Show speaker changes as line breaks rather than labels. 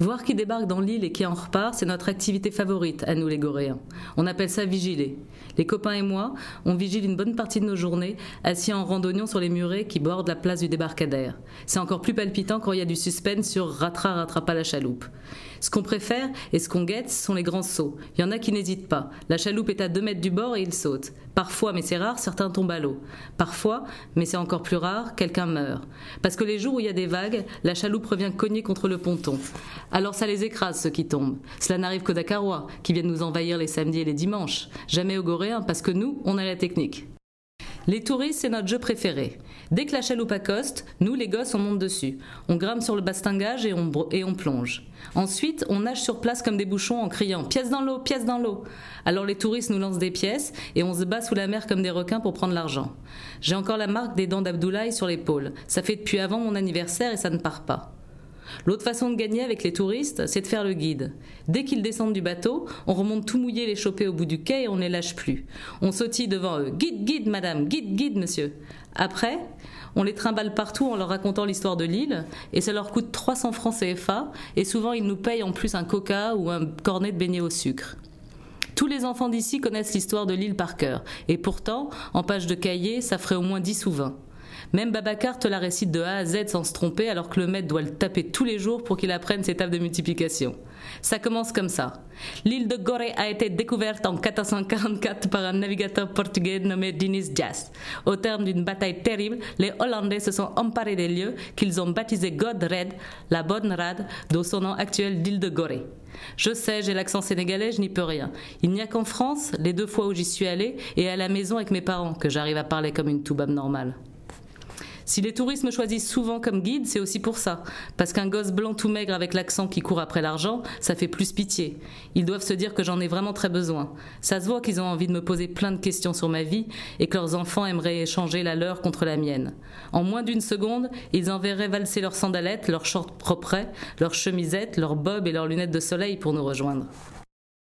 Voir qui débarque dans l'île et qui en repart, c'est notre activité favorite, à nous les Goréens. On appelle ça vigiler. Les copains et moi, on vigile une bonne partie de nos journées, assis en randonnion sur les murets qui bordent la place du débarcadère. C'est encore plus palpitant quand il y a du suspense sur Ratra rattrapa la chaloupe. Ce qu'on préfère et ce qu'on guette sont les grands sauts. Il y en a qui n'hésitent pas. La chaloupe est à deux mètres du bord et ils sautent. Parfois, mais c'est rare, certains tombent à l'eau. Parfois, mais c'est encore plus rare, quelqu'un meurt. Parce que les jours où il y a des vagues, la chaloupe revient cogner contre le ponton. Alors ça les écrase, ceux qui tombent. Cela n'arrive qu'aux Dakarois, qui viennent nous envahir les samedis et les dimanches. Jamais aux Goréens, parce que nous, on a la technique. Les touristes, c'est notre jeu préféré. Dès que la chaloupe accoste, nous, les gosses, on monte dessus. On grimpe sur le bastingage et on, plonge. Ensuite, on nage sur place comme des bouchons en criant Pièce dans l'eau, pièce dans l'eau. Alors les touristes nous lancent des pièces et on se bat sous la mer comme des requins pour prendre l'argent. J'ai encore la marque des dents d'Abdoulaye sur l'épaule. Ça fait depuis avant mon anniversaire et ça ne part pas. L'autre façon de gagner avec les touristes, c'est de faire le guide. Dès qu'ils descendent du bateau, on remonte tout mouillé les choper au bout du quai et on ne les lâche plus. On sautille devant eux. Guide, guide, madame, guide, guide, monsieur. Après, on les trimballe partout en leur racontant l'histoire de l'île, et ça leur coûte 300 francs CFA, et souvent ils nous payent en plus un coca ou un cornet de beignet au sucre. Tous les enfants d'ici connaissent l'histoire de l'île par cœur, et pourtant, en page de cahier, ça ferait au moins 10 ou 20. Même Babacar te la récite de A à Z sans se tromper, alors que le maître doit le taper tous les jours pour qu'il apprenne ses tables de multiplication. Ça commence comme ça. L'île de Gorée a été découverte en 1444 par un navigateur portugais nommé Diniz Dias. Au terme d'une bataille terrible, les Hollandais se sont emparés des lieux qu'ils ont baptisés Godred, la bonne rade, d'où son nom actuel d'île de Gorée. Je sais, j'ai l'accent sénégalais, je n'y peux rien. Il n'y a qu'en France, les deux fois où j'y suis allée, et à la maison avec mes parents, que j'arrive à parler comme une toubab normale. Si les touristes me choisissent souvent comme guide, c'est aussi pour ça. Parce qu'un gosse blanc tout maigre avec l'accent qui court après l'argent, ça fait plus pitié. Ils doivent se dire que j'en ai vraiment très besoin. Ça se voit qu'ils ont envie de me poser plein de questions sur ma vie et que leurs enfants aimeraient échanger la leur contre la mienne. En moins d'une seconde, ils enverraient valser leurs sandalettes, leurs shorts propres, leurs chemisettes, leurs bobs et leurs lunettes de soleil pour nous rejoindre.